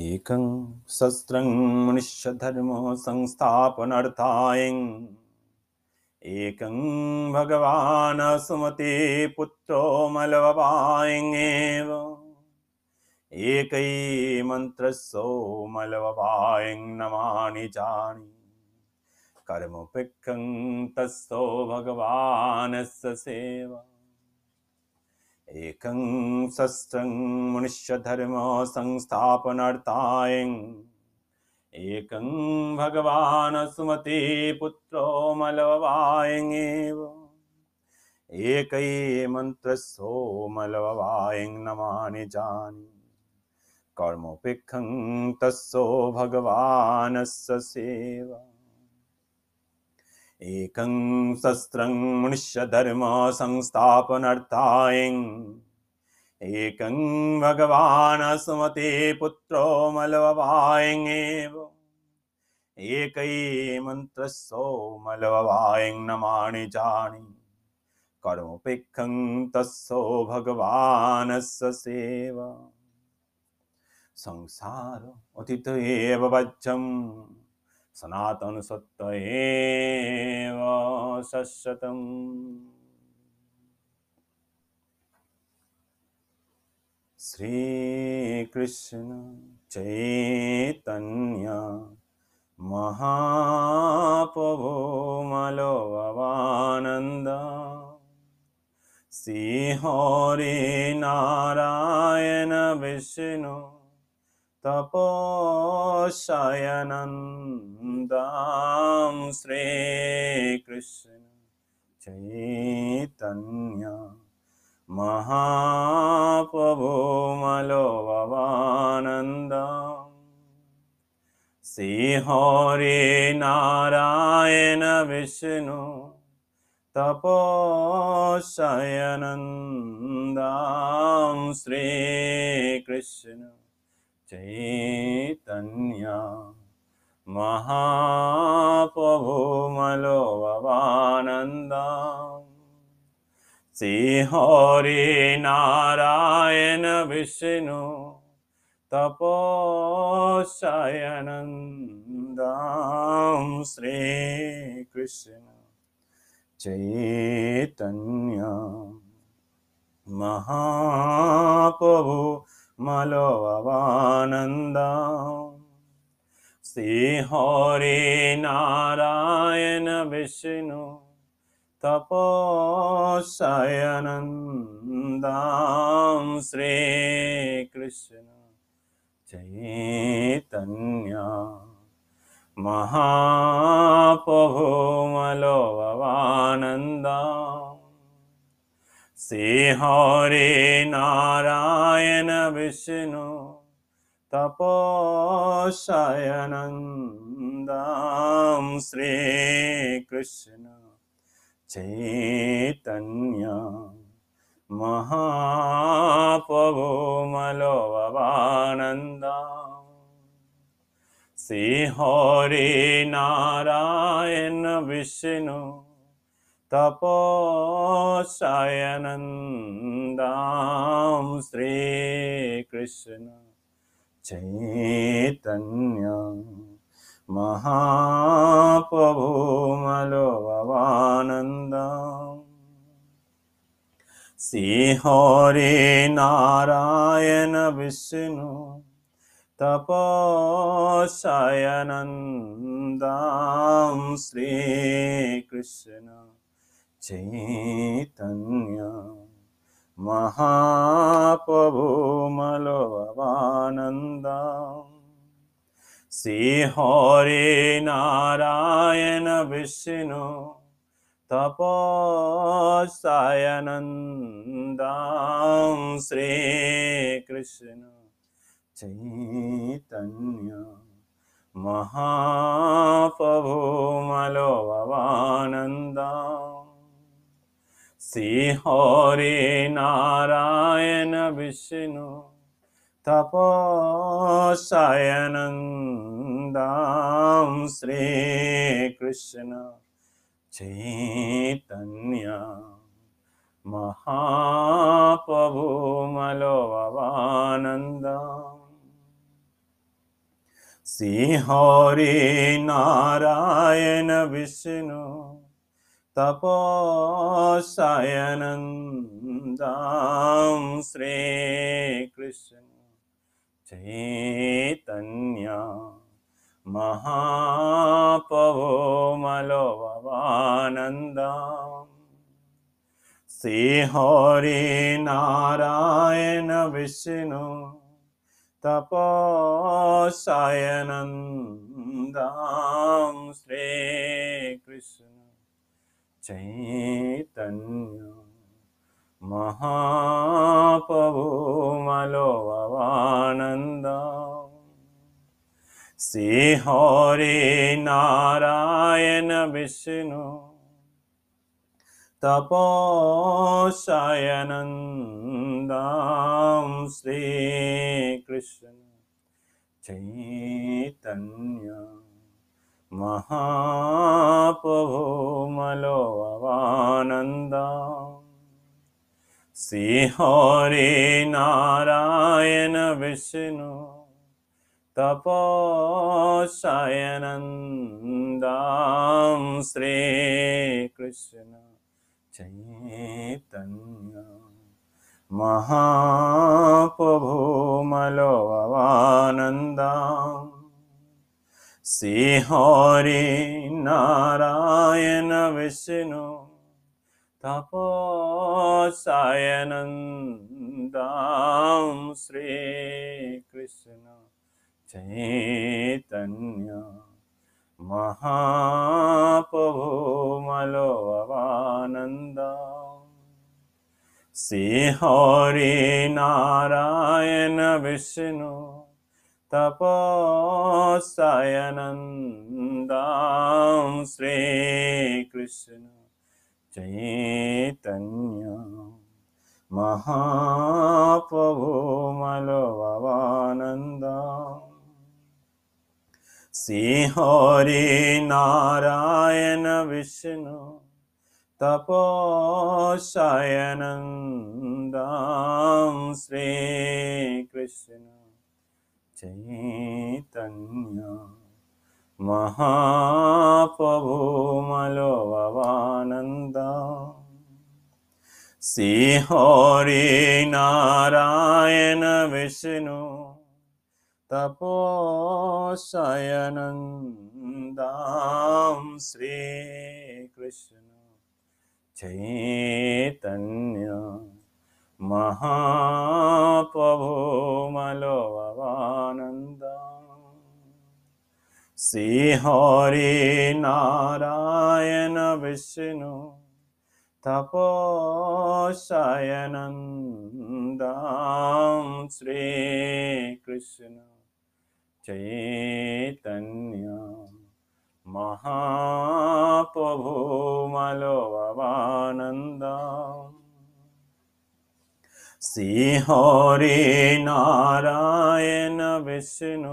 एकं शस्त्रं मनुष्यधर्मो संस्थापनार्थाय एक भगवान् सुमते पुत्रो मलवपायङ्गेव एकैमन्त्रस्सो मलवपायं नमानि जानि कर्मोपेक्षं तस्सो भगवान सेवा एकं शस्त्रं मनुष्यधर्मो संस्थापनार्थाय एकं भगवान् सुमते पुत्रो मलवायङेव एकैः मन्त्रस्थो मलवायं नमानि जानि कर्मोपेक्षं तस्सो भगवानस्य सेवा एकं शस्त्रं मनुष्य धर्म संस्थापनार्थाय एकं भगवान् सुमते पुत्रो मलववायङेव एकैमन्त्रस्सो मलववायं नमाणि जानि कर्मोपेक्षं तस्सो भगवानस्य सेवा संसार अतीत एव वज्रम् సనాతన సత్త శతం శ్రీకృష్ణ చైతన్య మహాపభూమలో శ్రీహరి నారాయణ విష్ణు तपोशयनन्दं श्रीकृष्ण चैतन्या श्रीहरि नारायण तपो तपोशयनन्दां श्रीकृष्ण चैतन्या महाप्रभुमलोभवानन्द श्रीहोरिनारायणविष्णु तपो शयनन्दं श्रीकृष्ण चैतन्य महाप्रभु मलोबनन्द श्रीहोरी नारायण विष्णु शयनन्दं श्रीकृष्ण चैतन्या महाप्रभु सिंहरे नारायण विष्णु तपोशयनन्दं श्रीकृष्ण चैतन्य महापवोमलोभवानन्द श्रीहरे नारायण विष्णु तपोशयनन्दं श्रीकृष्ण चैतन्य चैतन्या महापभुमलोभवानन्द नारायण विष्णु शयनन्दं श्रीकृष्ण చైతన్య మహాప్రభుమలవానంద శ్రీహరే నారాయణ విష్ణు తపోసాయనందాం శ్రీకృష్ణ చైతన్య మహాప్రభుమలవానందా सिंहरे नारायण विष्णु श्री कृष्ण चैतन्य महाप्रभुमलोवानन्द सिंहरे नारायण विष्णु तपोसायनन्दां श्रीकृष्ण चैतन्या महापवोमलोभवानन्दां श्रीहोरिनारायणविष्णु तपोशायनन्दं श्रीकृष्ण चैतन्य नारायण विष्णु तपो शयनन्दं श्रीकृष्ण चैतन्य महापभूमलो भवानन्दा श्रीहरि नारायण विष्णु तपोशयनन्दां श्रीकृष्ण चैतन्य महापभूमलो भवानन्दाम् श्रीहरि नारायण विष्णु तपोसायनन्दां श्रीकृष्ण चैतन्य महापभूमलो अवानन्द श्रीहरि नारायण विष्णु तपोसायनन्दां श्रीकृष्ण चैतन्य महाप्रभुमलवानन्द सिंहरि नारायण विष्णु तपोसायनन्दां श्रीकृष्ण చైతన్య మహాపభూమలో అవానంద నారాయణ విష్ణు తపోశయనందాం శ్రీకృష్ణ చైతన్య మహా श्रीहरि नारायण विष्णु तपोशयनन्दं श्रीकृष्ण चैतन्य महाप्रभुमलो भवानन्दम् श्रीहरि नारायण विष्णु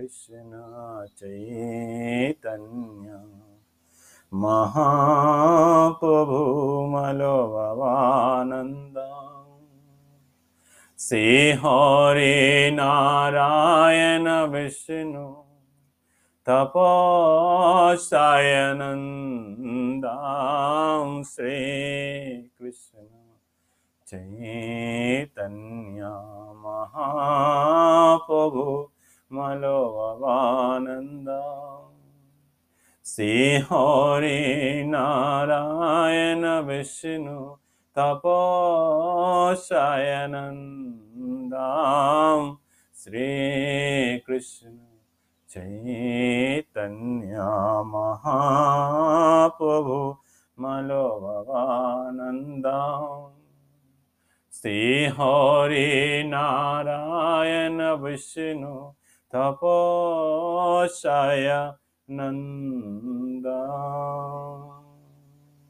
कृष्ण चैतन्य महाप्रभुमलो भवानन्द से नारायण विष्णु तपोसायनन्दां श्रीकृष्ण चैतन्या महाप्रभु मलोहानन्द्रीहोरि नारायण विष्णु शयनन्दं श्रीकृष्ण चैतन्यामहाप्रभु मलोभनन्द नारायण विष्णु तपोषय नन्द